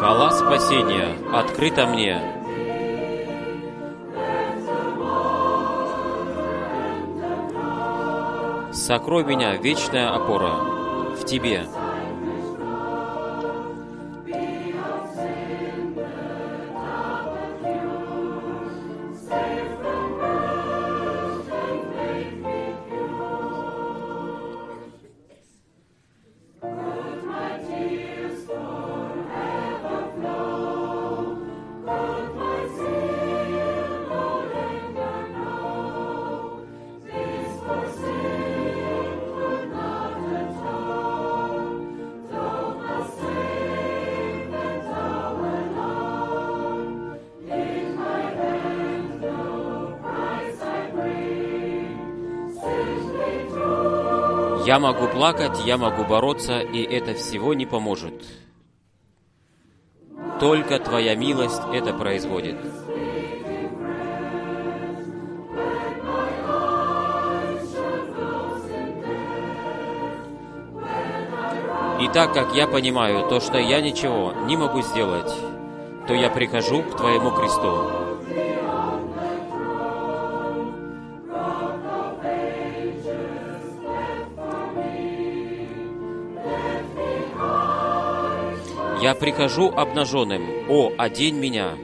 Скала спасения открыта мне. Сокрой меня, вечная опора, в Тебе. Я могу плакать, я могу бороться, и это всего не поможет. Только Твоя милость это производит. И так как я понимаю то, что я ничего не могу сделать, то я прихожу к Твоему кресту. Я прихожу обнаженным. О, одень меня.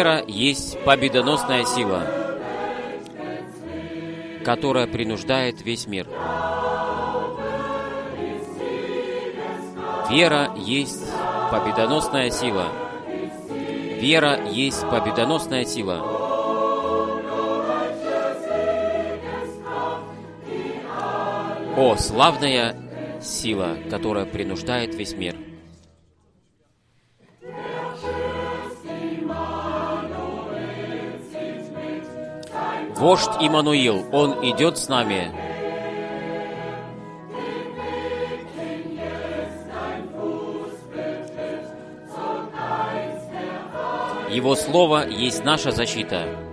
Вера есть победоносная сила, которая принуждает весь мир. Вера есть победоносная сила. Вера есть победоносная сила. О, славная сила, которая принуждает весь мир. Вождь Иммануил, Он идет с нами. Его Слово есть наша защита.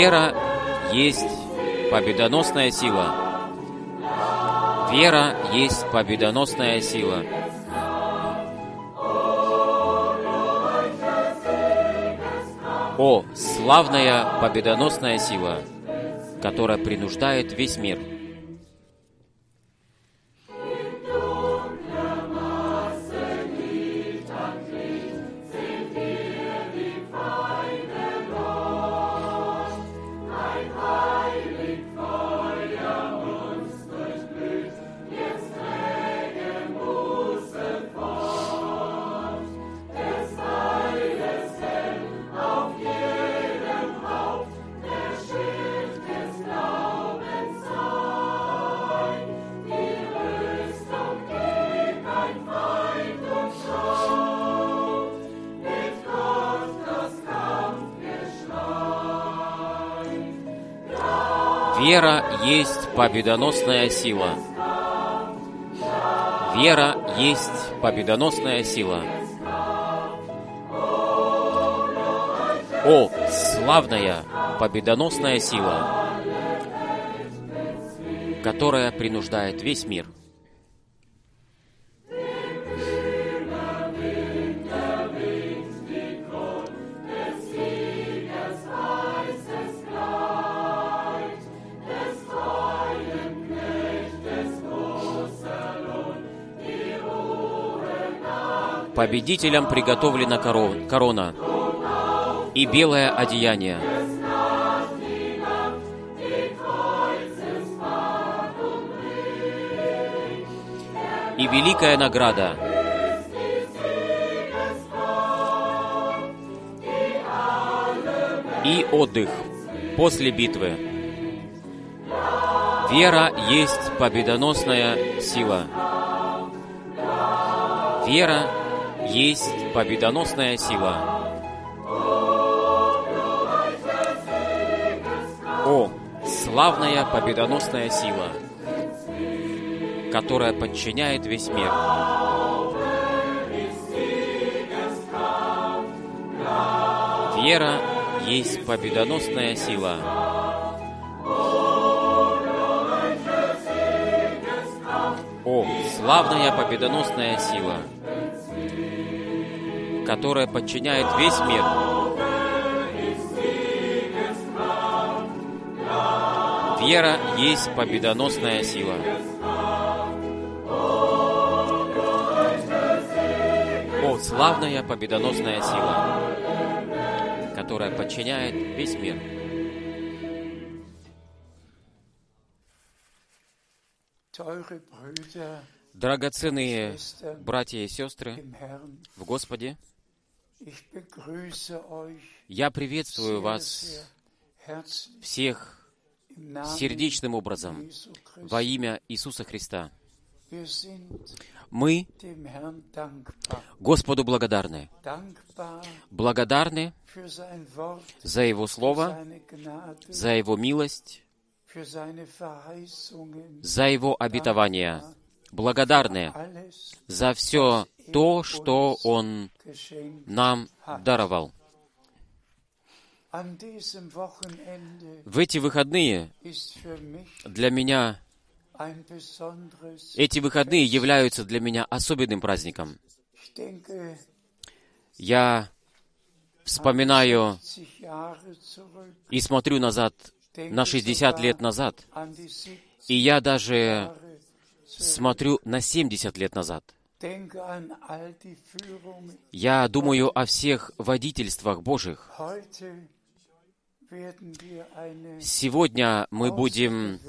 Вера есть победоносная сила. Вера есть победоносная сила. О, славная победоносная сила, которая принуждает весь мир – Вера есть победоносная сила. Вера есть победоносная сила. О, славная победоносная сила, которая принуждает весь мир – Победителям приготовлена коро- корона и белое одеяние. И великая награда. И отдых после битвы. Вера есть победоносная сила. Вера есть победоносная сила. О, славная победоносная сила, которая подчиняет весь мир. Вера есть победоносная сила. О, славная победоносная сила, которая подчиняет весь мир. Вера есть победоносная сила. О, славная победоносная сила, которая подчиняет весь мир. Teure Brüder Драгоценные братья и сестры в Господе, я приветствую вас всех сердечным образом во имя Иисуса Христа. Мы. Господу благодарны. Благодарны за Его Слово, за Его милость, за Его обетования. Благодарны за все то, что Он нам даровал. В эти выходные для меня, эти выходные являются для меня особенным праздником. Я вспоминаю 60 Jahre zurück, и смотрю назад на 60 sogar лет назад, an die 70 и я даже смотрю на 70 лет назад. Я думаю о всех водительствах Божьих. Сегодня мы будем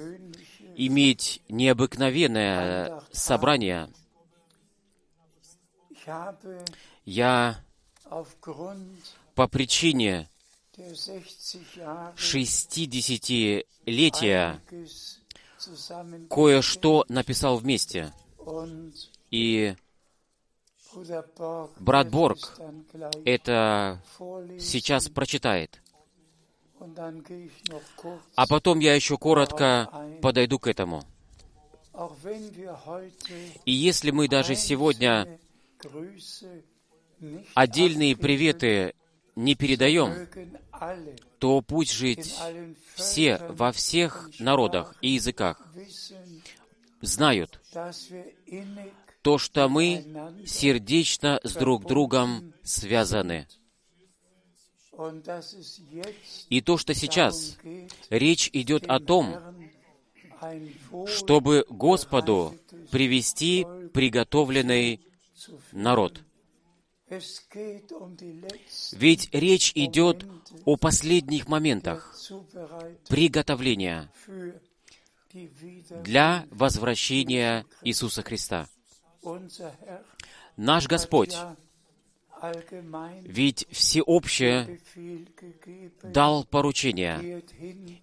иметь необыкновенное собрание. Я по причине der 60 Jahre 60-летия einiges zusammen кое-что написал вместе. И Брат Борг это сейчас прочитает. А потом я еще коротко подойду к этому. И если мы даже сегодня отдельные приветы не передаем, то пусть жить все во всех народах и языках знают то, что мы сердечно с друг другом связаны. И то, что сейчас речь идет о том, чтобы Господу привести приготовленный народ. Ведь речь идет о последних моментах. Приготовления для возвращения Иисуса Христа. Наш Господь ведь всеобще Befehl gegeben, дал поручение.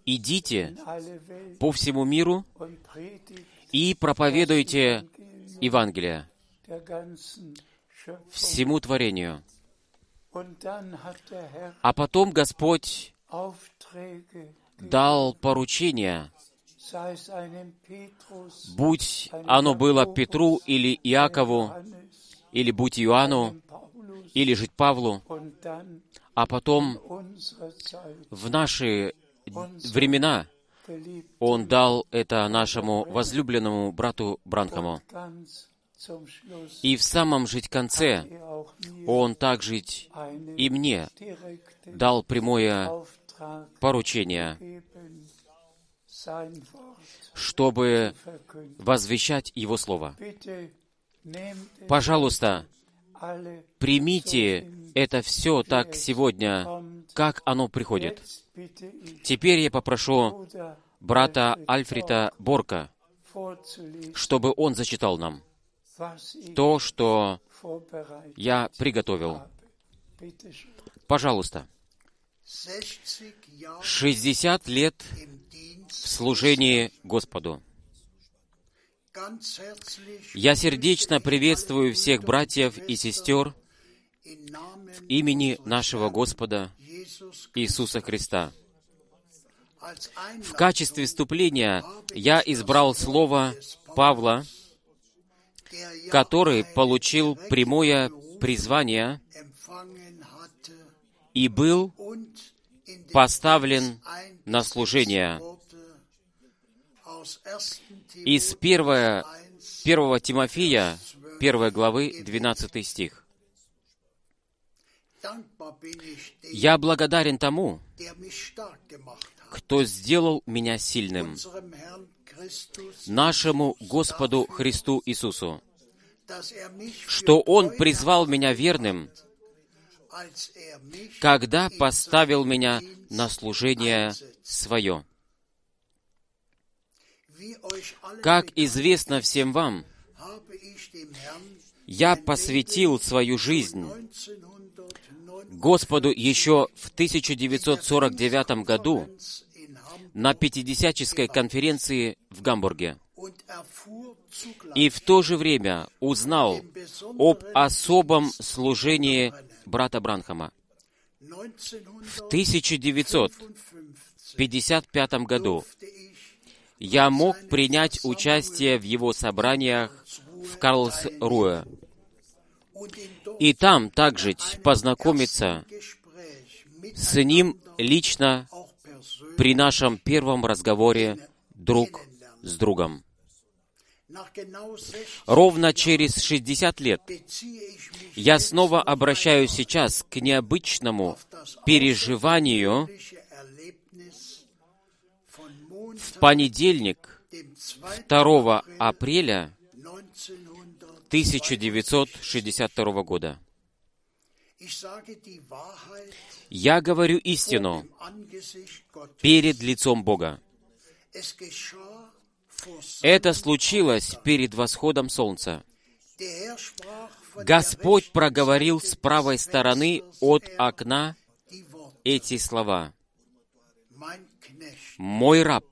«Идите по всему миру и проповедуйте Евангелие. Всему творению». А потом Господь дал поручение, будь оно было Петру или Иакову, или будь Иоанну, или жить Павлу, а потом в наши времена Он дал это нашему возлюбленному брату Бранхаму. И в самом жить конце Он также и мне дал прямое поручение, чтобы возвещать Его Слово. Пожалуйста, примите это все так сегодня, как оно приходит. Теперь я попрошу брата Альфреда Борка, чтобы он зачитал нам то, что я приготовил. Пожалуйста. 60 Jahre 60 лет в служении Господу. Я сердечно приветствую всех братьев и сестер Namen имени нашего Господа Иисуса Христа. В качестве вступления я избрал слово Павла, который получил прямое призвание и был поставлен на служение. Worte aus 1. Из 1, 1 Тимофея, 1 главы, 12 стих. «Я благодарен тому, кто сделал меня сильным, нашему Господу Христу Иисусу, что Он призвал меня верным, er когда поставил меня на служение свое. Как известно всем вам, я посвятил свою жизнь 1909 Господу еще в 1949 году на Пятидесяческой конференции в Гамбурге. И в то же время узнал об особом служении брата Бранхама. В 1955 1955 году я мог принять участие в его собраниях в Карлсруэ. И там также познакомиться с ним лично при нашем первом разговоре друг с другом. Nach genau 60 Ровно через 60 лет я снова обращаюсь сейчас к необычному переживанию в понедельник, dem 2. 2 апреля 1900. 1962 года. Я говорю истину перед лицом Бога. Это случилось перед восходом солнца. Господь проговорил с правой стороны от окна эти слова. «Мой раб,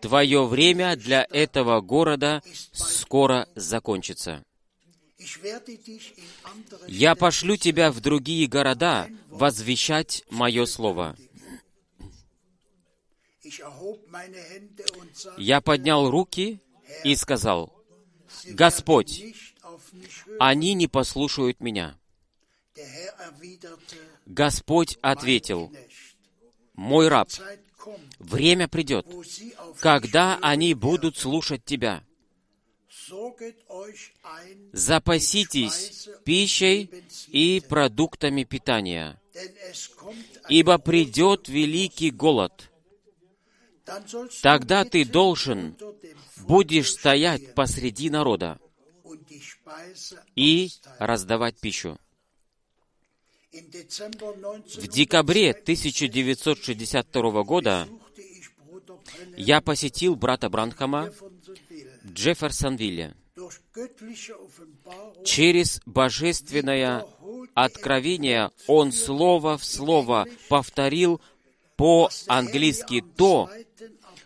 твое время для этого города скоро закончится. Я пошлю тебя в другие города возвещать Мое Слово». Я поднял руки и сказал, «Господь, они не послушают меня». Господь ответил, «Мой раб, время придет, когда они будут слушать тебя. Запаситесь пищей и продуктами питания, ибо придет великий голод. Тогда ты должен будешь стоять посреди народа и раздавать пищу. В декабре 1962 1962 года я посетил брата Бранхама в Джефферсонвилле. Через божественное откровение он слово в слово повторил по-английски то,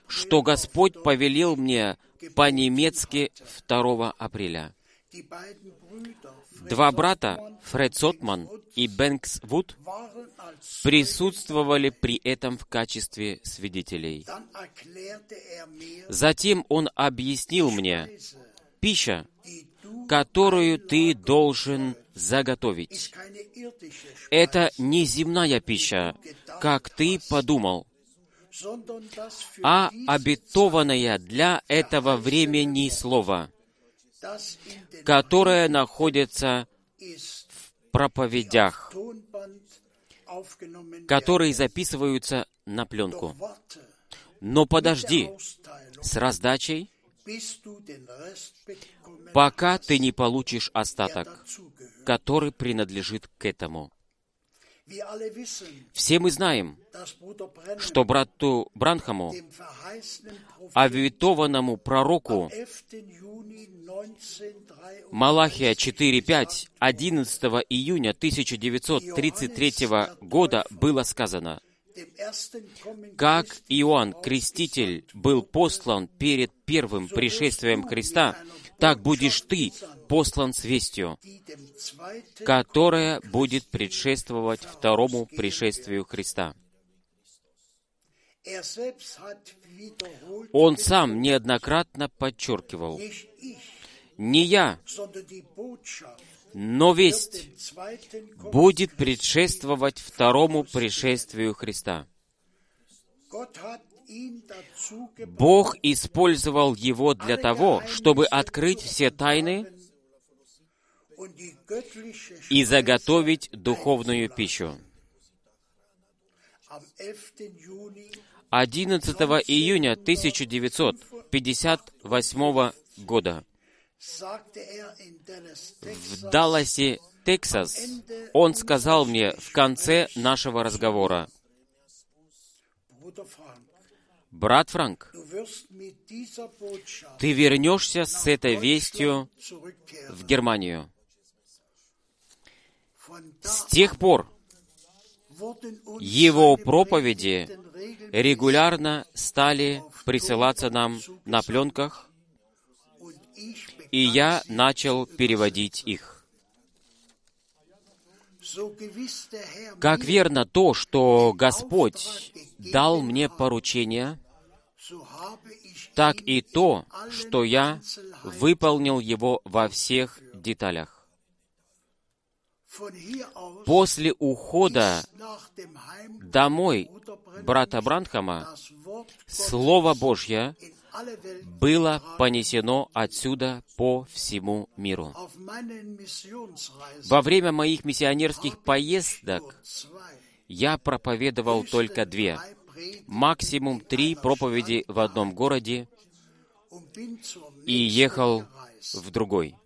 что Господь повелел мне по-немецки 2 апреля. Два брата, Фред Сотман и Бэнкс Вуд, присутствовали при этом в качестве свидетелей. Затем он объяснил мне, пища, которую ты должен заготовить, это не земная пища, как ты подумал, а обетованное для этого времени слово, которое находится в проповедях, которые записываются на пленку. Но подожди, с раздачей пока ты не получишь остаток. Который принадлежит к этому. Все мы знаем, что брату Бранхаму, обетованному пророку 11. Juni 1963 Малахия 4.5 11 июня 1933 года было сказано, как Иоанн Креститель был послан перед первым пришествием Христа, так будешь ты послан с вестью, которая будет предшествовать второму пришествию Христа. Он сам неоднократно подчеркивал, не я, но весть будет предшествовать второму пришествию Христа. Бог использовал его для того, чтобы открыть все тайны и заготовить духовную пищу. am 11. Juni 11 июня 1958 года в Далласе, Тексас, он сказал мне в конце нашего разговора, «Брат Франк, ты вернешься с этой вестью в Германию». С тех пор его проповеди регулярно стали присылаться нам на пленках, и я начал переводить их. Как верно то, что Господь дал мне поручение, так и то, что я выполнил его во всех деталях. После ухода домой брата Бранхама Слово Божье было понесено отсюда по всему миру. Во время моих миссионерских поездок я проповедовал только две, максимум три проповеди в одном городе и ехал в другой.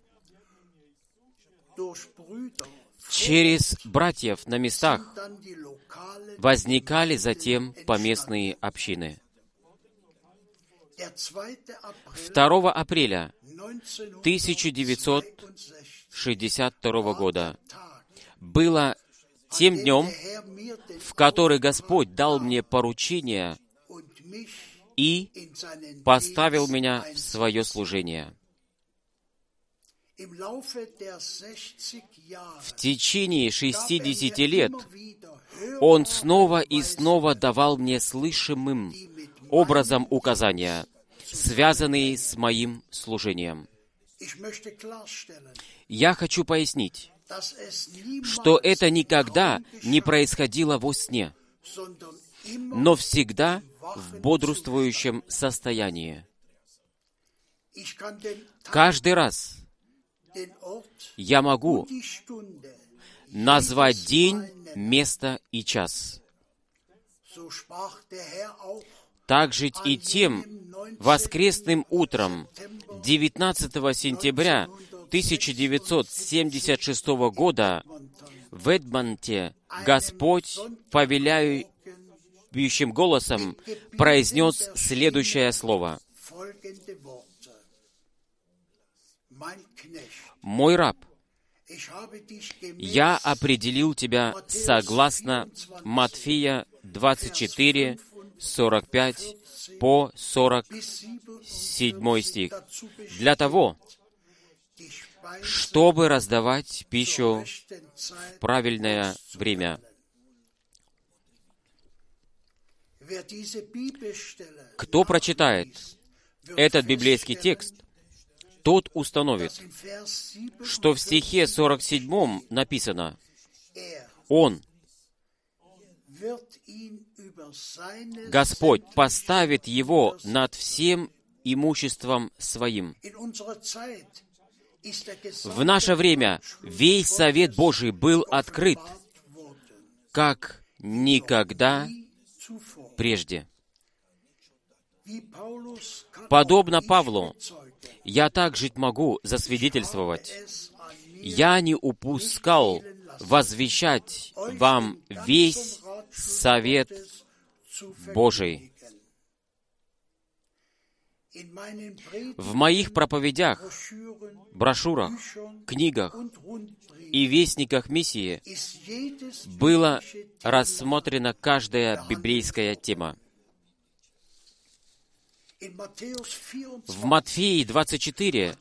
Через братьев на местах возникали затем поместные общины. der 2. April 2 апреля 1962 1962 года было тем днем, в который Господь дал мне поручение и поставил меня в свое служение. Im Laufe der 60 Jahre В течение gab er 60 mir лет Он снова и снова давал мне слышимым образом указания, связанные с моим служением. Я хочу пояснить, что это никогда не происходило во сне, но всегда в бодрствующем состоянии. Каждый раз я могу назвать день, место и час. Так жить и тем воскресным утром 19 сентября 1976 года в Эдмонте Господь, повеляющим голосом, произнес следующее слово. «Мой раб, я определил тебя согласно Матфея 24, 45 по 47 стих, для того, чтобы раздавать пищу в правильное время. Кто прочитает этот библейский текст, тот установит, dass in Vers 7 что в стихе 47 написано «Он, Господь, поставит его над всем имуществом своим». В наше время весь Совет Божий был открыт, как никогда прежде. Подобно Павлу, я так жить могу засвидетельствовать. Я не упускал возвещать вам весь совет Божий. В моих проповедях, брошюрах, книгах и вестниках миссии Thema рассмотрена каждая библейская тема. in Matthäus 24 В Матфеи 24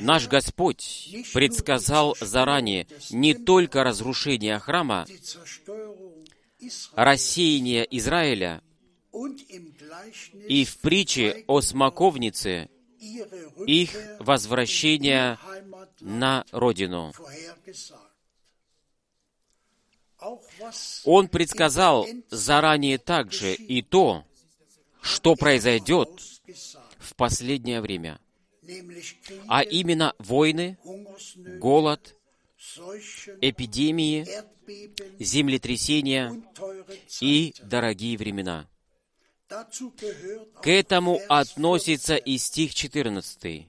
наш Господь предсказал заранее не только разрушение храма, рассеяние Израиля, и в притче о смоковнице их возвращение на родину. Он предсказал заранее также и то, что произойдет в последнее время, а именно войны, голод, эпидемии, землетрясения и дорогие времена. К этому относится и стих 14.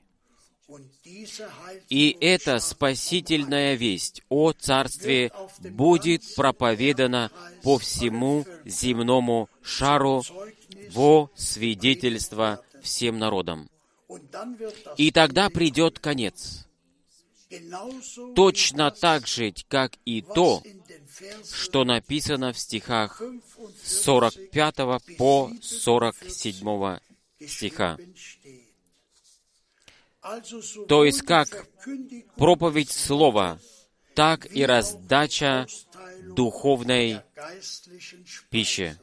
Und diese И эта спасительная весть о Царстве будет проповедана по всему земному шару во свидетельство всем народам. И тогда придет конец. Точно так же, как и то, что написано в стихах 45 с 45 по 47 стиха. То есть как проповедь Слова, так и раздача духовной пищи.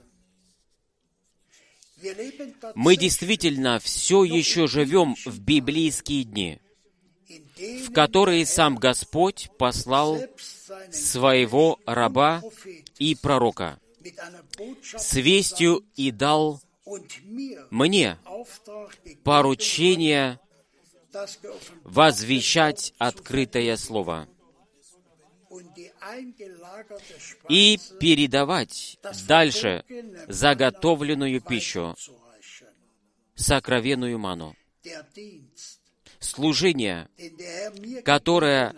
Мы действительно все еще живем в библейские дни, в которые сам Господь послал своего раба и пророка с вестью и дал мне поручение возвещать открытое Слово и передавать дальше заготовленную пищу, сокровенную ману. Служение, которое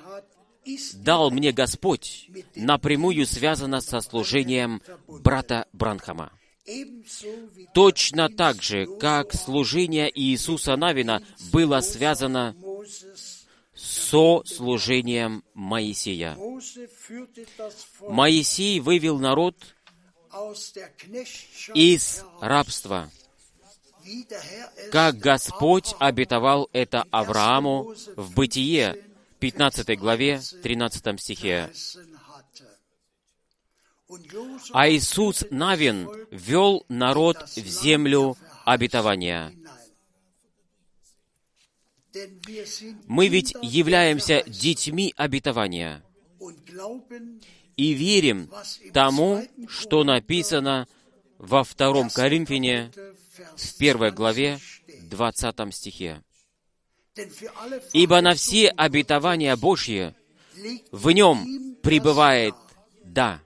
дал мне Господь, напрямую связано со служением брата Бранхама. Точно так же, как служение Иисуса Навина было связано со служением Моисея. Моисей вывел народ из рабства, как Господь обетовал это Аврааму в Бытие, 15 главе, 13 стихе. А Иисус Навин вел народ в землю обетования. Мы ведь являемся детьми обетования и верим тому, что написано во втором Коринфяне, в первой главе, 20 steht. 20 стихе. Ибо на все обетования Божьи в нем пребывает «да».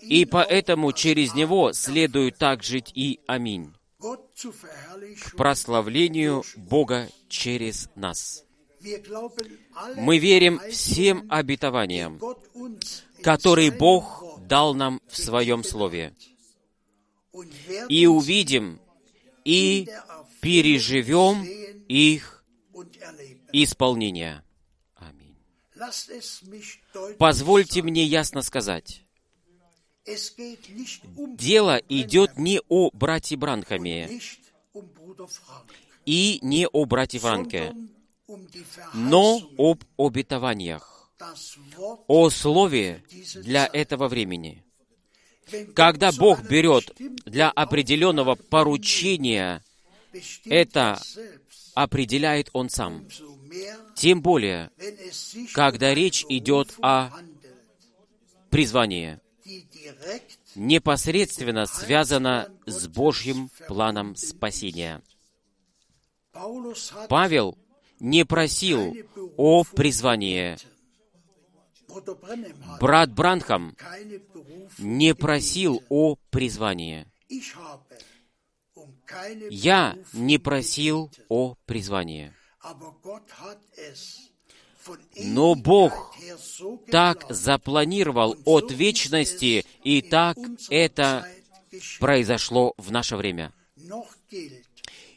И поэтому через него следует так жить и аминь, Verherrlichung. прославлению Бога через нас. Мы верим всем обетованиям, которые Бог дал нам в Своем Слове, и увидим, и переживем их исполнение. Позвольте мне ясно сказать, дело идет не о брате Бранхаме и не о брате Франке, но об обетованиях, о слове для этого времени. Когда Бог берет для определенного поручения, это определяет Он сам. Тем более, когда речь идет о призвании, непосредственно связано с Божьим планом спасения. Павел не просил о призвании. Брат Бранхам не просил о призвании. Я не просил о призвании. Но Бог так запланировал от вечности, и так это произошло в наше время.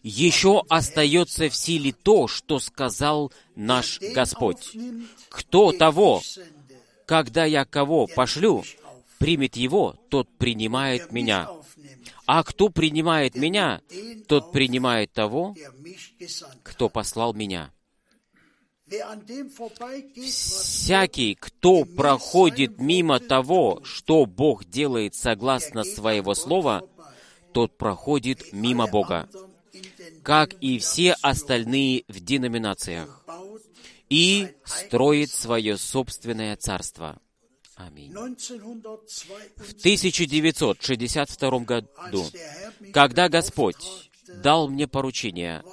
Еще остается в силе то, что сказал наш Господь. Кто того, когда я кого пошлю, примет его, тот принимает меня. А кто принимает меня, тот принимает того, кто послал меня. Всякий, кто проходит мимо того, что Бог делает согласно своего слова, тот проходит мимо Бога, как и все остальные в деноминациях, и строит свое собственное царство. Аминь. 1902, В 1962 году, когда Господь дал мне поручение,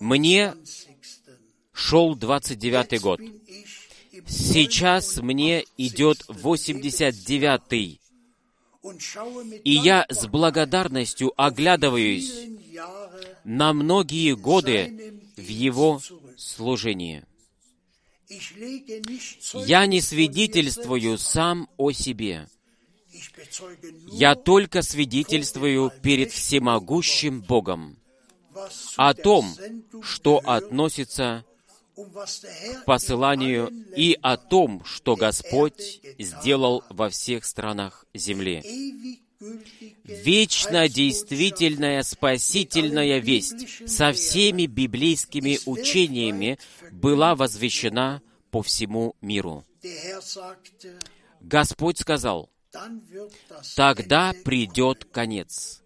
Мне 29. шел 29 год. Сейчас мне идет 89-й, und schaue mit и я с благодарностью оглядываюсь на многие годы в Его служении. Я не свидетельствую сам о себе. Я только свидетельствую перед всемогущим Богом о том, что относится к посыланию и о том, что Господь сделал во всех странах земли. Вечно действительная спасительная весть со всеми библейскими учениями была возвещена по всему миру. Господь сказал, тогда придет конец.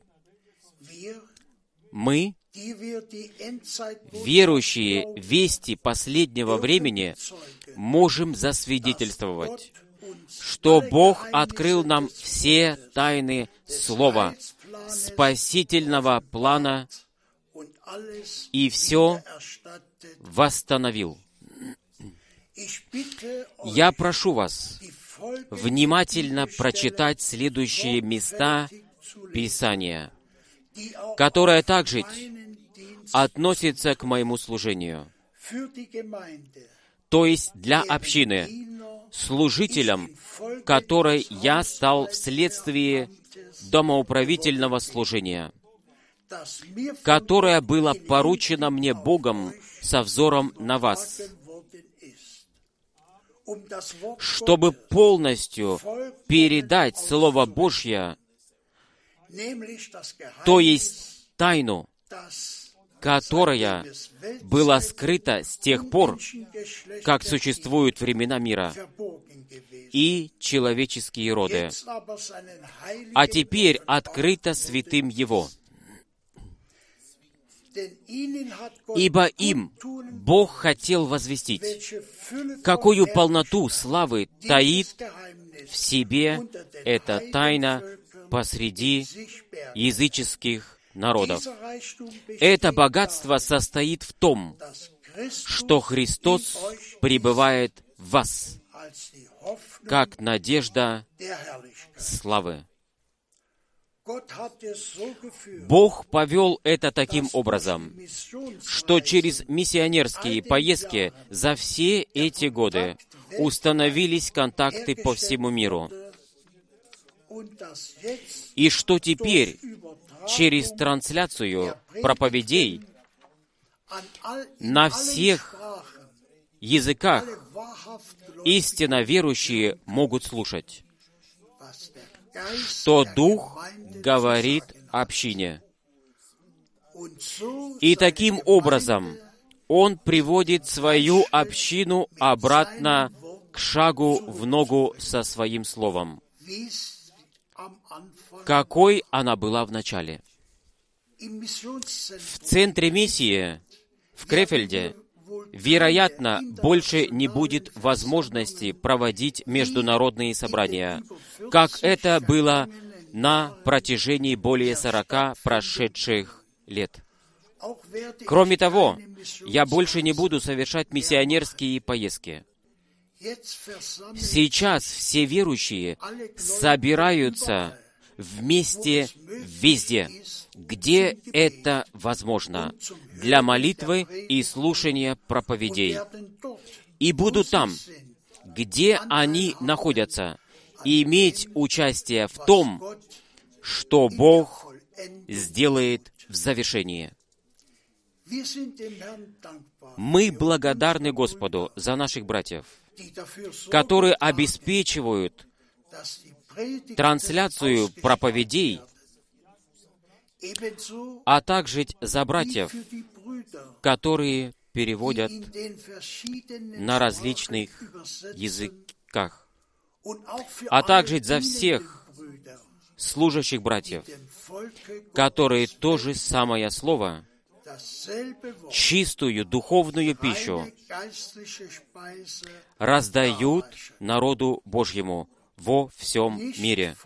Мы, верующие вести последнего времени, можем засвидетельствовать, что Бог открыл нам все тайны Слова, спасительного плана и все восстановил. Я прошу вас внимательно прочитать следующие места Писания, которые также относятся к моему служению, то есть для общины, служителем, которой я стал вследствие домоуправительного служения, которое было поручено мне Богом со взором на вас, чтобы полностью передать Слово Божье, то есть тайну, которая была скрыта с тех пор, как существуют времена мира и человеческие роды, а теперь открыта святым Его. Ибо им Бог хотел возвестить, какую полноту славы таит в себе эта тайна посреди языческих народов. Это богатство состоит в том, что Христос пребывает в вас, как надежда славы. Бог повел это таким образом, что через миссионерские поездки за все эти годы установились контакты по всему миру, и что теперь через трансляцию проповедей на всех языках истинно верующие могут слушать, что Дух говорит общине. И таким образом Он приводит свою общину обратно к шагу в ногу со Своим Словом, какой она была в начале. В центре миссии в Крефельде, вероятно, больше не будет возможности проводить международные собрания, как это было на протяжении более сорока прошедших лет. Кроме того, я больше не буду совершать миссионерские поездки. Сейчас все верующие собираются вместе везде, где это возможно, для молитвы и слушания проповедей. И буду там, где они находятся, и иметь участие в том, что Бог сделает в завершении. Мы благодарны Господу за наших братьев, которые обеспечивают трансляцию проповедей, а также за братьев, которые переводят на различных языках, а также за всех служащих братьев, которые то же самое слово, чистую духовную пищу раздают народу Божьему во всем мире.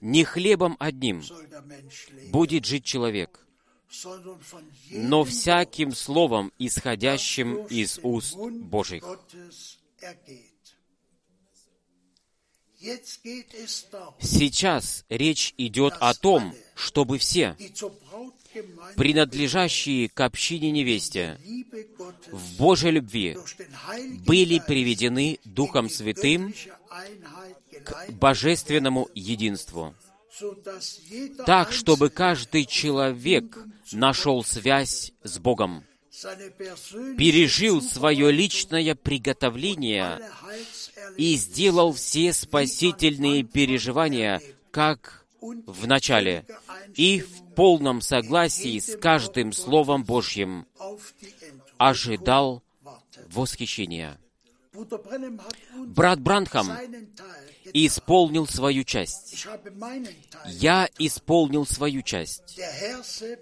Не хлебом одним будет жить человек, но всяким словом, исходящим из уст Божьих. Сейчас речь идет о том, чтобы все, принадлежащие к общине невесте, в Божьей любви, были приведены Духом Святым к божественному единству, так, чтобы каждый человек нашел связь с Богом, пережил свое личное приготовление и сделал все спасительные переживания, как в начале, и в полном согласии с каждым Словом Божьим ожидал восхищения. Брат Бранхам исполнил свою часть. Я исполнил свою часть.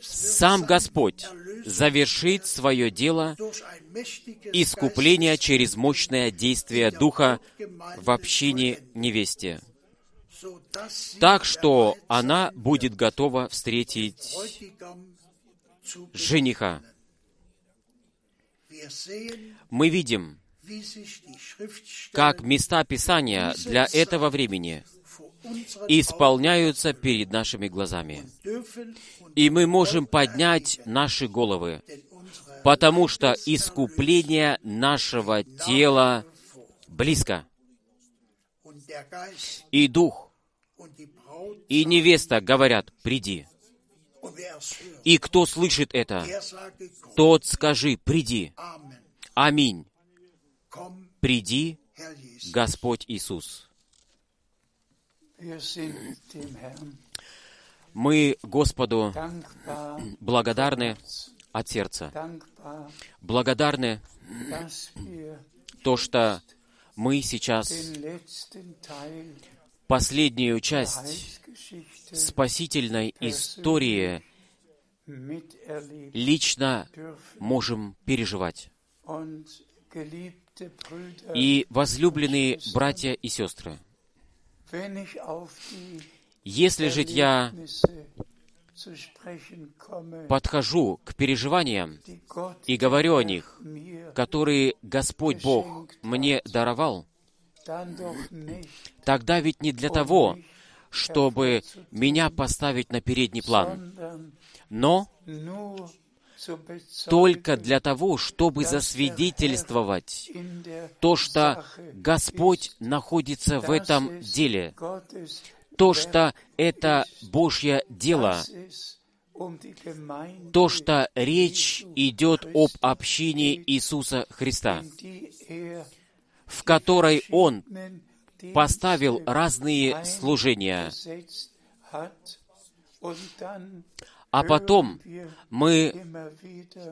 Сам Господь завершит свое дело искупления через мощное действие Духа в общине невесте. Так что она будет готова встретить жениха. Мы видим, как места Писания для этого времени исполняются перед нашими глазами. И мы можем поднять наши головы, потому что искупление нашего тела близко. И Дух, и невеста говорят, приди. И кто слышит это, тот скажи, приди. Аминь. Приди, Господь Иисус. Мы Господу благодарны от сердца. Благодарны то, что мы сейчас последнюю часть спасительной истории лично можем переживать. И, возлюбленные братья и сестры, если же я подхожу к переживаниям и говорю о них, которые Господь Бог мне даровал, тогда ведь не для того, чтобы меня поставить на передний план, но только для того, чтобы засвидетельствовать то, что Господь находится в этом деле, то, что это Божье дело, то, что речь идет об общине Иисуса Христа, в которой Он поставил разные служения, а потом мы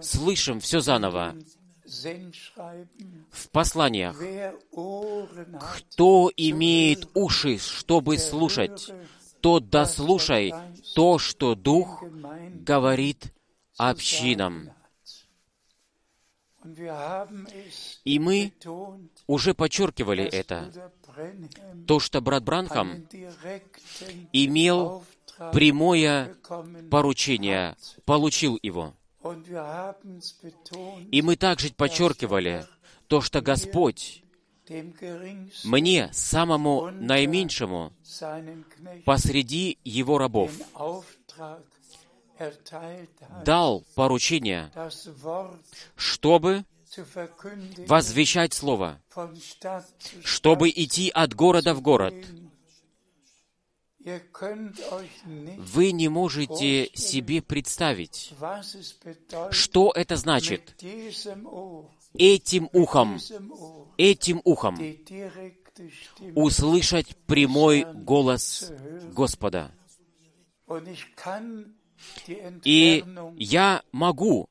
слышим все заново в посланиях. Кто имеет уши, чтобы слушать, тот дослушай то, что Дух говорит общинам. И мы уже подчеркивали это, то, что брат Бранхам имел прямое поручение, получил его. И мы также подчеркивали то, что Господь мне, самому наименьшему, посреди его рабов, дал поручение, чтобы возвещать Слово, чтобы идти от города в город. Вы не можете себе представить, что это значит этим ухом, этим ухом услышать прямой голос Господа. И я могу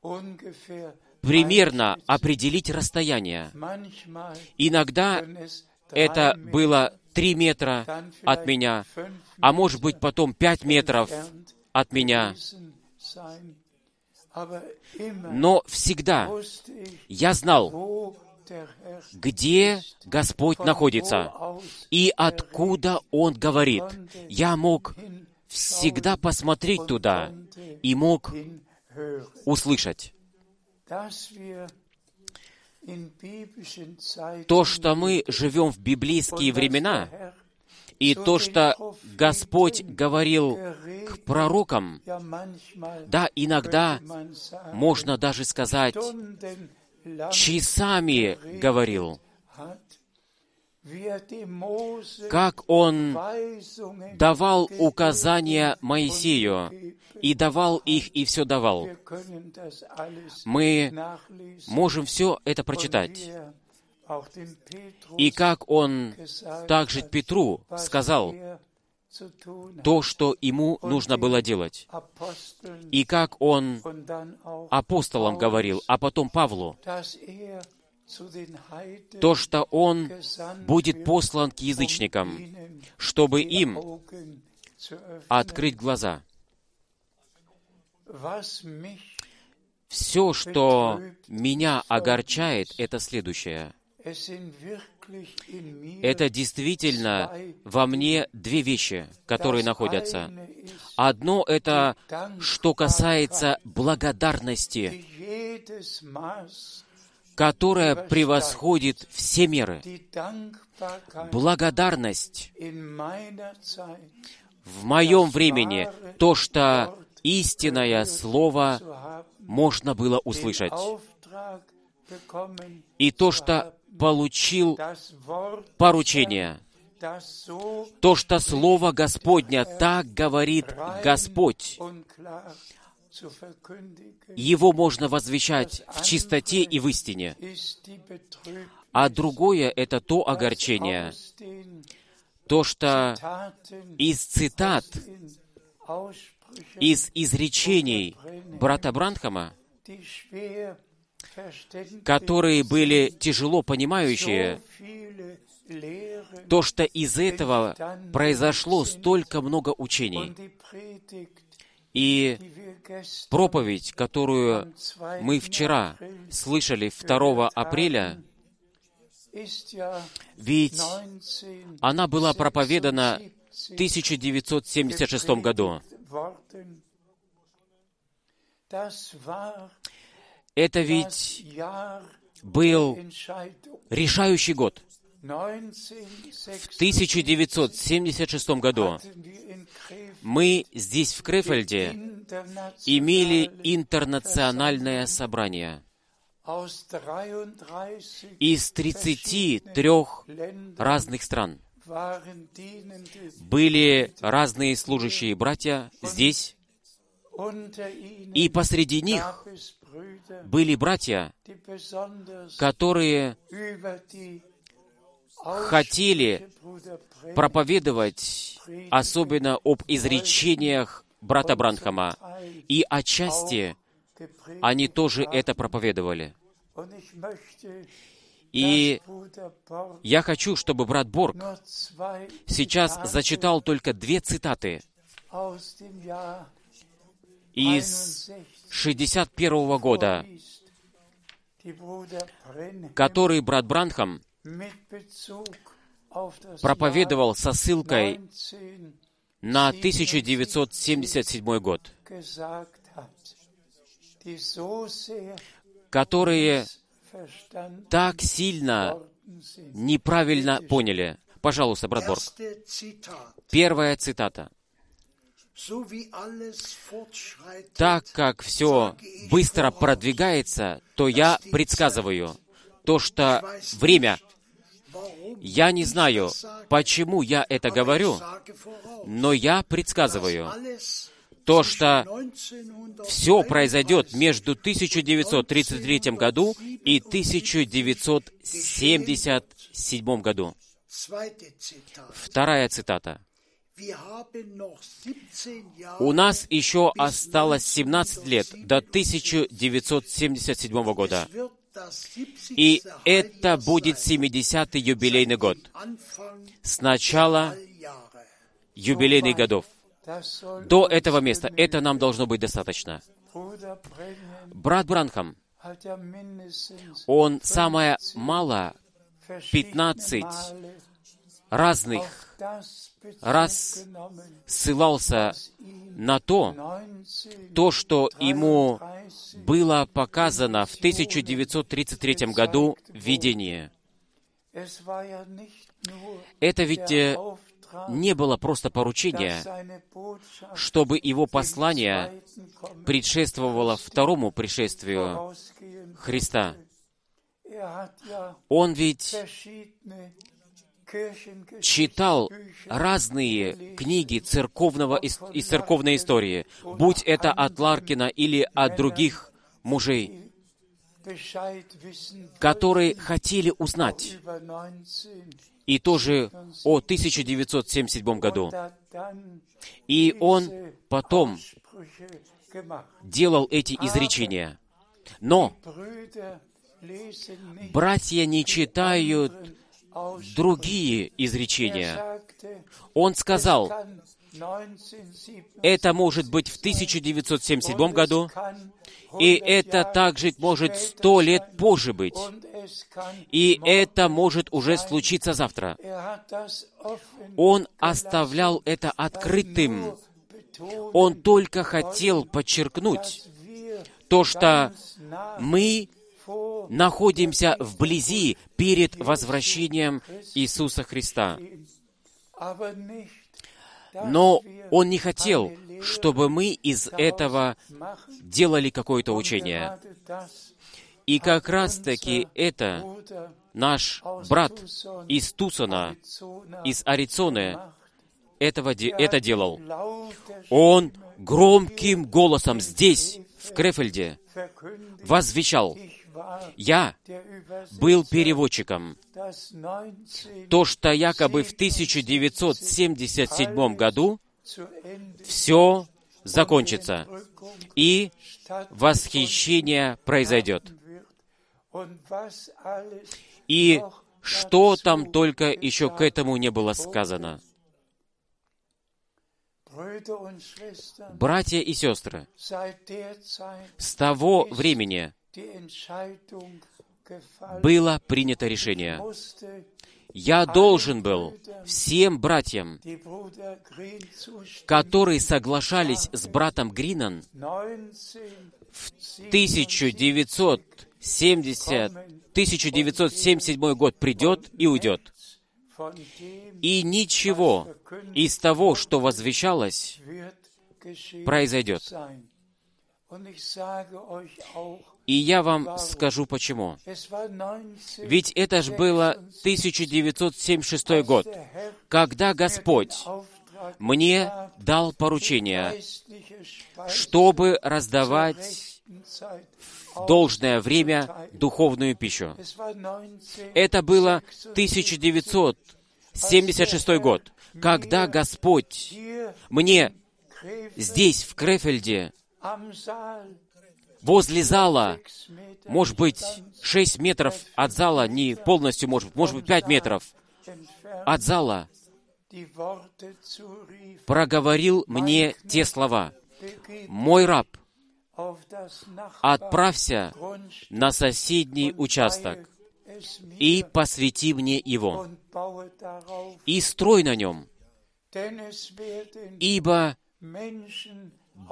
примерно определить расстояние. Иногда это было три метра от меня, а может быть потом пять метров от меня. Но всегда я знал, где Господь находится и откуда Он говорит. Я мог всегда посмотреть туда и мог услышать. То, что мы живем в библейские времена, и то, что Господь говорил к пророкам, да, иногда можно даже сказать, часами говорил, как Он давал указания Моисею, и давал их, и все давал. Мы можем все это прочитать. И как Он также Петру сказал то, что ему нужно было делать, и как Он апостолам говорил, а потом Павлу, то, что Он будет послан к язычникам, чтобы им открыть глаза. Все, что меня огорчает, это следующее. Это действительно во мне две вещи, которые находятся. Одно — это что касается благодарности, которая превосходит все меры. Благодарность в моем времени, то, что истинное Слово можно было услышать, и то, что получил поручение, то, что Слово Господня так говорит Господь, его можно возвещать в чистоте и в истине. А другое — это то огорчение, то, что из цитат, из изречений брата Бранхама, которые были тяжело понимающие, то, что из этого произошло столько много учений. И проповедь, которую am 2. мы вчера слышали 2 gehört апреля, ведь 1976 она была проповедана в 1976 году. Это ведь был решающий год. В 1976 1976 году мы здесь, в Крефельде, имели интернациональное собрание. aus 33 Из 33 Ländern разных стран были разные служащие братья здесь, и посреди них были братья, которые хотели проповедовать особенно об изречениях брата Бранхама, и отчасти они тоже это проповедовали. И я хочу, чтобы брат Борг сейчас зачитал только две цитаты из 61 61 года, которые брат Бранхам проповедовал со ссылкой Jahr 19 на 1977 год, которые так сильно неправильно поняли. Пожалуйста, брат Борг. Первая цитата. Так как все быстро продвигается, то я предсказываю то, что время, я не знаю, почему я это говорю, но я предсказываю то, что 1900 все произойдет между 1933 году и 1977 году. Вторая цитата. Wir haben noch 17 Jahre У нас еще осталось 17 лет до 1977 года. Wird das 70. И это будет 70-й юбилейный год. С начала юбилейных годов. До этого места это нам должно быть достаточно. Брат Бранхам, он самое мало verschiedene 15 Male разных раз ссылался на то, 19 то, что ему 33 было показано в 1933 году видение. Это ведь э, не было просто поручение, чтобы его послание предшествовало второму пришествию Христа. Он ведь читал разные книги церковного из церковной истории, будь это от Ларкина или от других мужей, которые хотели узнать über 19 и тоже о 1977 году. И он потом делал эти изречения. Но братья не читают. Другие изречения. Он сказал, kann 1977 это может быть в 1977 und году, и 100 это также может сто лет позже быть. И это может уже случиться завтра. Он оставлял это открытым. Он только хотел подчеркнуть то, что мы находимся вблизи перед возвращением Иисуса Христа. Но Он не хотел, чтобы мы из этого делали какое-то учение. И как раз-таки это наш брат из Тусона, из Аризоны, этого, это делал. Он громким голосом здесь, в Крефельде, возвещал, «Я был переводчиком». das 19 То, что якобы в 1977 году все закончится, и восхищение произойдет. И что там только еще к этому не было сказано. Братья и сестры, с того времени было принято решение. Я должен был всем братьям, которые соглашались с братом Гринан 1970, 1977 год придет и уйдет. И ничего из того, что возвещалось, произойдет. И я вам скажу почему. es war 19 Ведь это ж было 1976 год, когда Господь мне дал поручение, чтобы раздавать в должное время духовную пищу. Es war 19 Это было 1976 год, когда Господь мне здесь, в Крефельде, возле зала, 6 Meter может быть, 6 метров от зала, не полностью, может, может быть, 5 метров от зала, проговорил мне те слова. «Мой раб, отправься на соседний участок и посвяти мне его, и строй на нем, ибо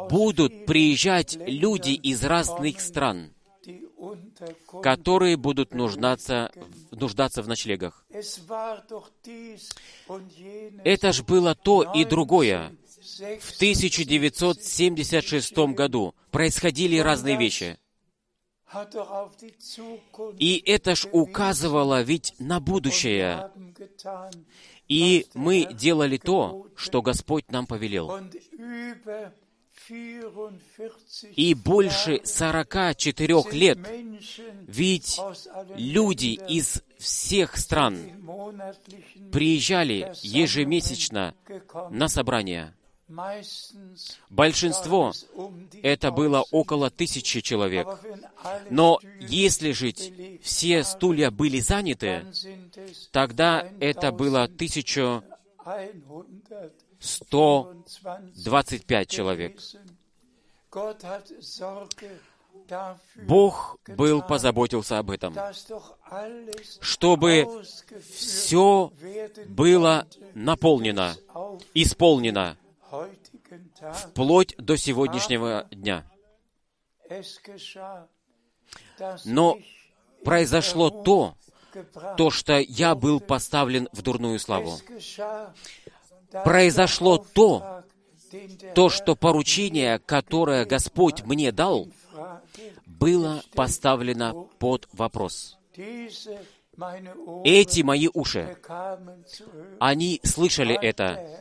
будут приезжать люди из разных стран, которые будут нуждаться, нуждаться в ночлегах. Это ж было то и другое. В 1976 году происходили разные вещи. И это ж указывало ведь на будущее. И мы делали то, что Господь нам повелел. Und über 44 И больше 44 лет ведь люди из всех стран приезжали ежемесячно на собрания. Большинство um это было около тысячи человек. Но если жить все стулья были заняты, тогда это было 1125 человек. Бог был позаботился об этом, чтобы все было наполнено, исполнено, вплоть до сегодняшнего дня. Но произошло то, то, что я был поставлен в дурную славу. Произошло то, То, что поручение, которое Господь мне дал, было поставлено под вопрос. Эти мои уши, они слышали это.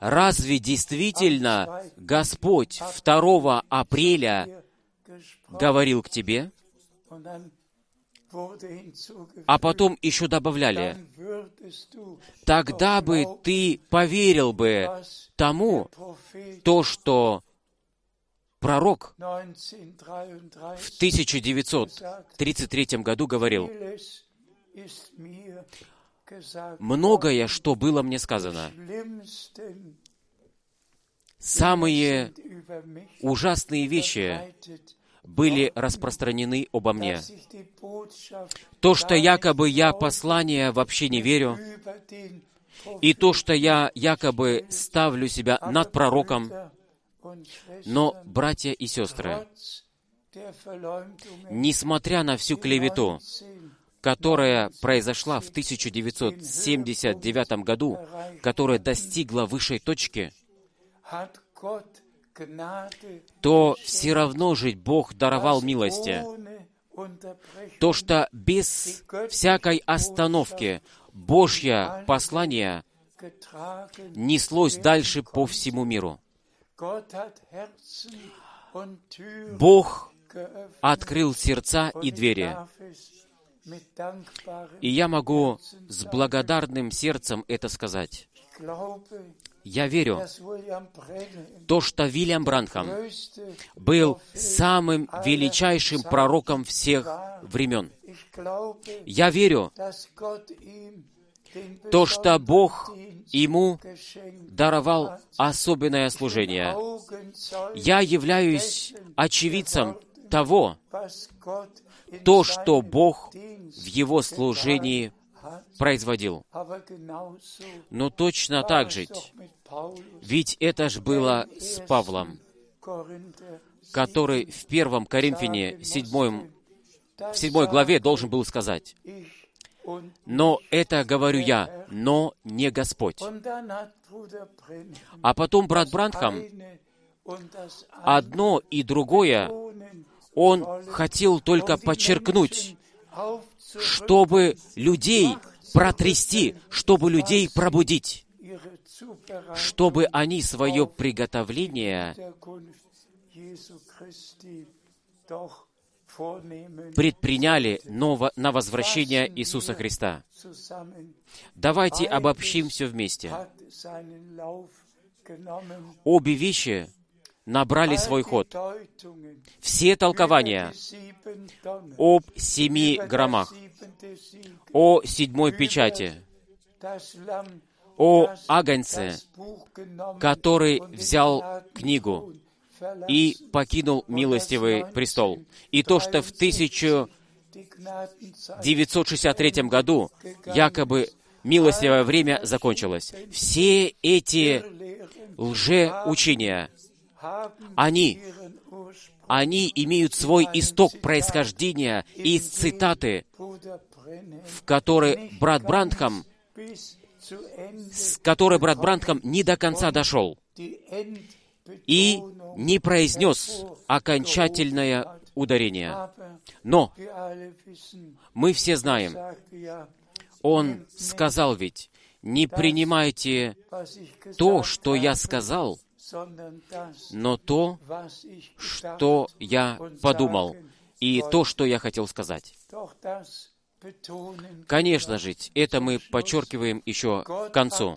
Разве действительно Господь 2 апреля говорил к тебе? А потом еще добавляли, тогда бы ты поверил бы тому, то, что пророк 1933 в 1933 году говорил, многое, что было мне сказано, самые ужасные вещи были распространены обо мне. То, что якобы я послание вообще не верю, и то, что я якобы ставлю себя над пророком, но, братья и сестры, несмотря на всю клевету, 19 которая произошла в 1979 году, которая достигла высшей точки, то все равно же Бог даровал милости. То, что без всякой остановки Божье послание неслось дальше по всему миру. Бог открыл сердца и двери. И я могу с благодарным сердцем это сказать. Я верю, то, что Вильям Бранхам был самым величайшим пророком всех времен. Я верю, то, что Бог ему даровал особенное служение. Я являюсь очевидцем того, то, что Бог в его служении. Производил. Но точно так же, ведь это ж было с Павлом, который в первом Коринфяне, седьмом, das в седьмой главе должен был сказать, «Но это говорю я, но не Господь». А потом брат Брандхам одно и другое, он хотел только подчеркнуть, чтобы людей протрясти, чтобы людей пробудить, чтобы они свое приготовление предприняли на возвращение Иисуса Христа. Давайте обобщим все вместе. Обе вещи набрали свой ход. Все толкования об семи громах, о седьмой печати, о genommen который взял книгу и покинул милостивый престол. И то, что в die Gnadenzeit 1963 году якобы милостивое время закончилось. Все эти лжеучения, они ihren Ursprung они имеют свой исток происхождения из цитаты, в которой брат Брандхам, с которой брат Брандхам не до конца дошел и не произнес окончательное ударение. Но мы все знаем, он сказал ведь, не принимайте то, что я сказал, но то, что я подумал, и то, что я хотел сказать. Конечно же, это мы подчеркиваем еще к концу.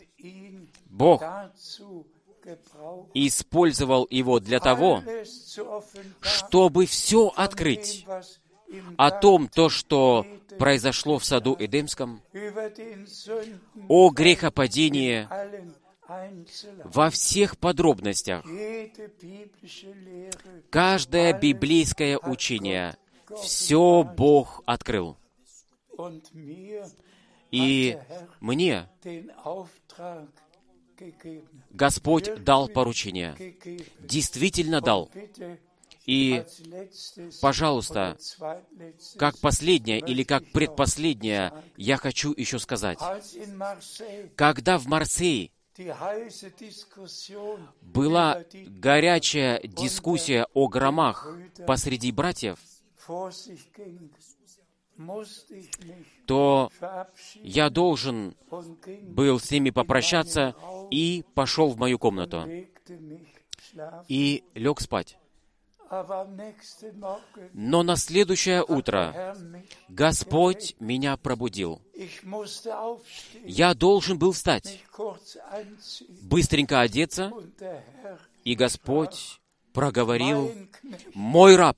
Бог использовал его для того, чтобы все открыть о том, то, что произошло в саду Эдемском, о грехопадении. Во всех подробностях. Каждое библейское учение, все Бог открыл. И мне. Господь дал поручение. Действительно дал. И, пожалуйста, как последнее или как предпоследнее, я хочу еще сказать. Когда в Марсее была горячая дискуссия о громах посреди братьев, то я должен был с ними попрощаться и пошел в мою комнату. и лег спать. Но на следующее утро Господь меня пробудил. Я должен был встать, быстренько одеться, и Господь проговорил, «Мой раб,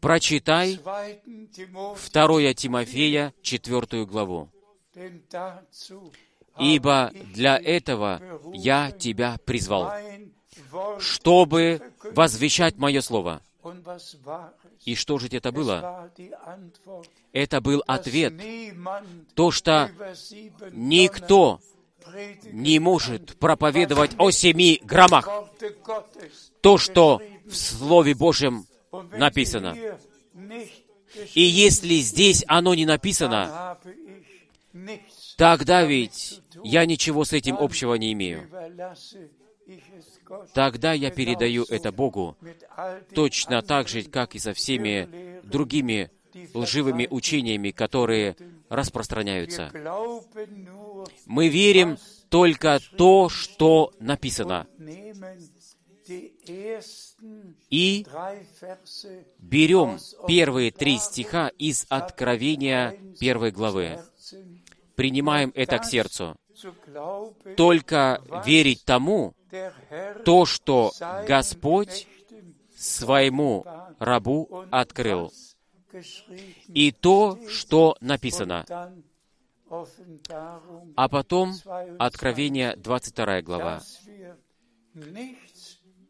прочитай 2. Timotheus, 2 Тимофея, 4 главу. Ибо для этого я тебя призвал, чтобы возвещать мое слово». И что же это было? Это был ответ, то, что никто не может проповедовать о семи Gottes То, что в Слове Божьем написано. И если здесь оно не написано, тогда ведь я ничего с этим общего не имею. Тогда я передаю это Богу, точно так же, как и со всеми другими лживыми учениями, которые распространяются. Мы верим только то, что написано. И берем первые три стиха из Откровения первой главы. Принимаем это к сердцу. Только верить тому, то, что Господь своему рабу открыл, и то, что написано. А потом 22, Откровение 22 глава.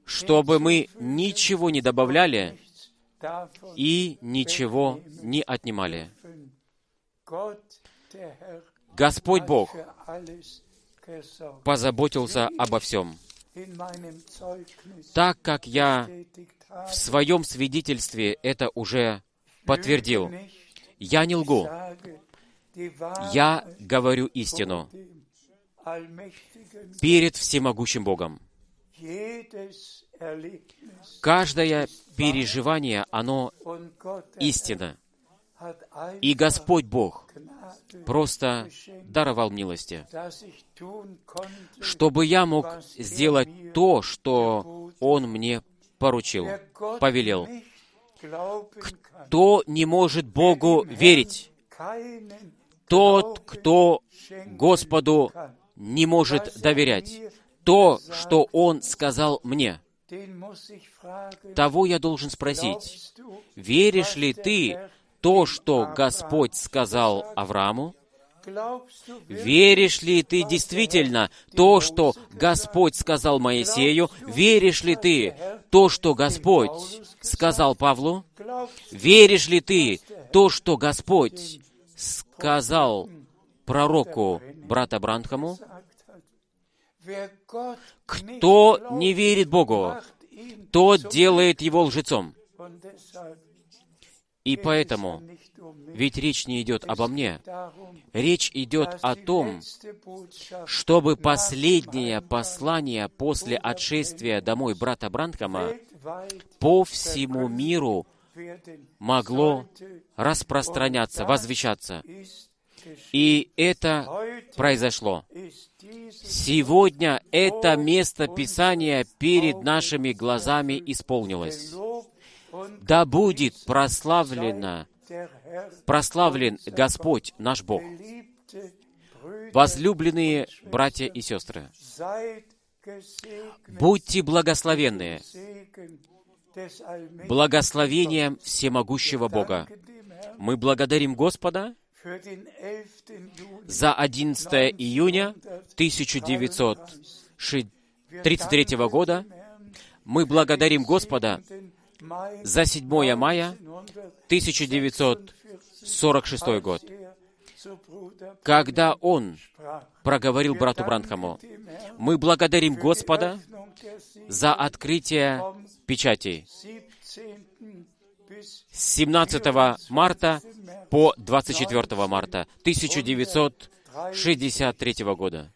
Чтобы мы ничего не добавляли и ничего не отнимали. Господь Бог позаботился обо всем. Так как я в своем свидетельстве это уже подтвердил, я не лгу, я говорю истину перед всемогущим Богом. Каждое переживание, оно истина. И Господь Бог просто даровал милости, чтобы я мог сделать то, что Он мне поручил, повелел. Кто не может Богу верить? Тот, кто Господу не может доверять. То, что Он сказал мне, того я должен спросить, веришь ли ты то, что Господь сказал Аврааму? Веришь ли ты действительно то, что Господь сказал Моисею? Веришь ли ты то, что Господь сказал Павлу? Веришь ли ты то, что Господь сказал пророку брата Бранхаму? Кто не верит Богу, тот делает его лжецом. И поэтому, ведь речь не идет обо мне, речь идет о том, чтобы последнее послание после отшествия домой брата Бранкома по всему миру могло распространяться, возвещаться. И это произошло. Сегодня это место Писания перед нашими глазами исполнилось. Да будет прославлено, прославлен Господь наш Бог. Возлюбленные братья и сестры, будьте благословенны благословением всемогущего Бога. Мы благодарим Господа für den 11. Juni за 11 июня 1933 года. Мы благодарим Господа за 7 мая 1946 год, когда Он проговорил брату Бранхаму. Мы благодарим Господа за открытие печатей с 17 марта по 24 марта 1963 года.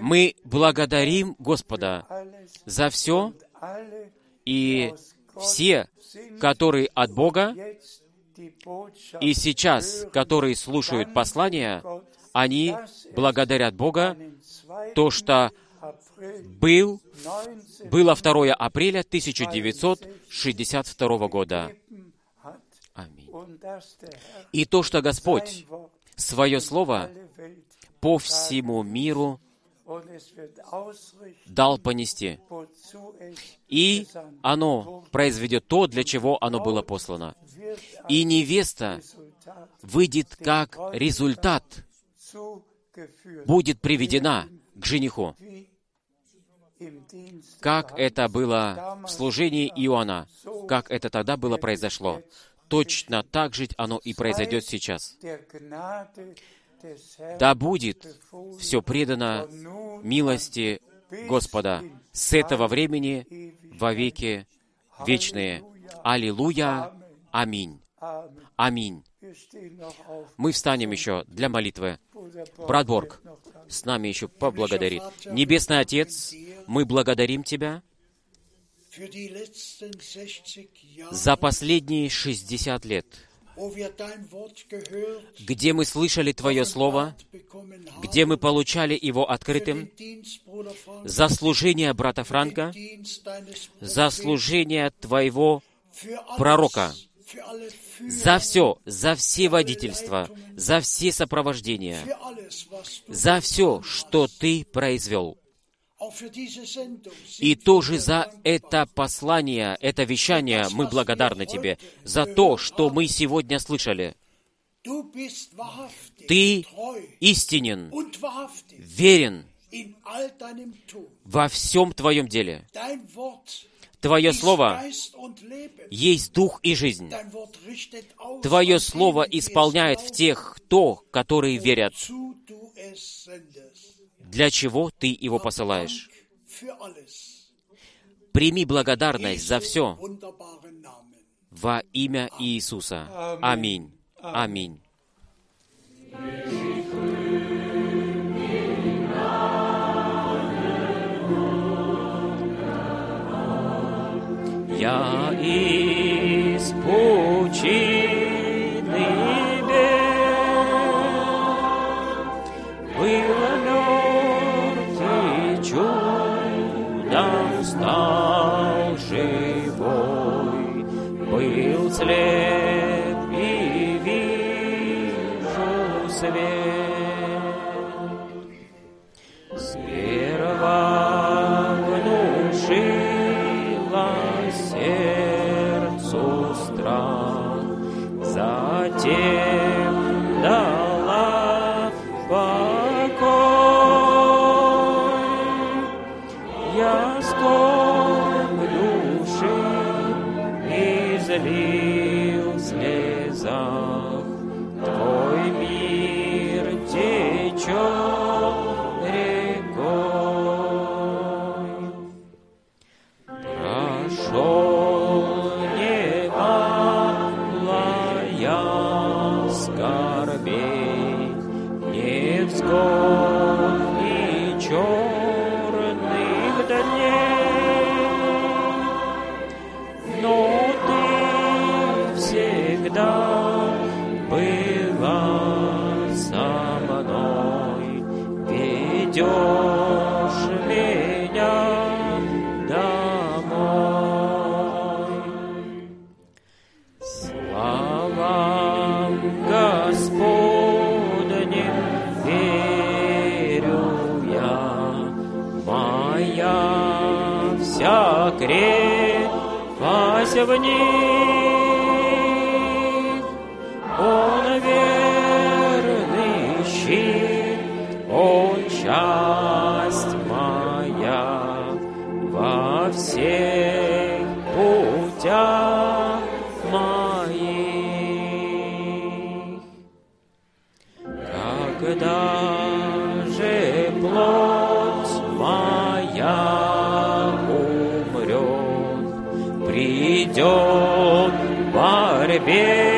Мы благодарим Господа за все и все, которые от Бога, и сейчас, которые слушают послания, они благодарят Бога, то, что был, было 2 апреля 1962 года. Аминь. И то, что Господь свое Слово по всему миру дал понести. И оно произведет то, для чего оно было послано. И невеста выйдет как результат, будет приведена к жениху, как это было в служении Иоанна, как это тогда было произошло. Точно так же оно и произойдет сейчас. Да будет все предано милости Господа с этого времени во веки вечные. Аллилуйя! Аминь! Аминь! Мы встанем еще для молитвы. Брат Борг с нами еще поблагодарит. Небесный Отец, мы благодарим Тебя за последние 60 лет, где мы слышали Твое Слово, где мы получали его открытым, за служение брата Франка, за служение Твоего пророка, за все, за все водительства, за все сопровождения, за все, что Ты произвел. И тоже за это послание, это вещание мы благодарны Тебе, за то, что мы сегодня слышали. Ты истинен, верен во всем Твоем деле. Твое Слово есть дух и жизнь. Твое Слово исполняет в тех, кто, которые верят, для чего Ты его посылаешь. Прими благодарность за все во имя Иисуса. Аминь. Аминь. Я из о часть моя, во всех путях моих. Когда же плоть моя умрет, придет в борьбе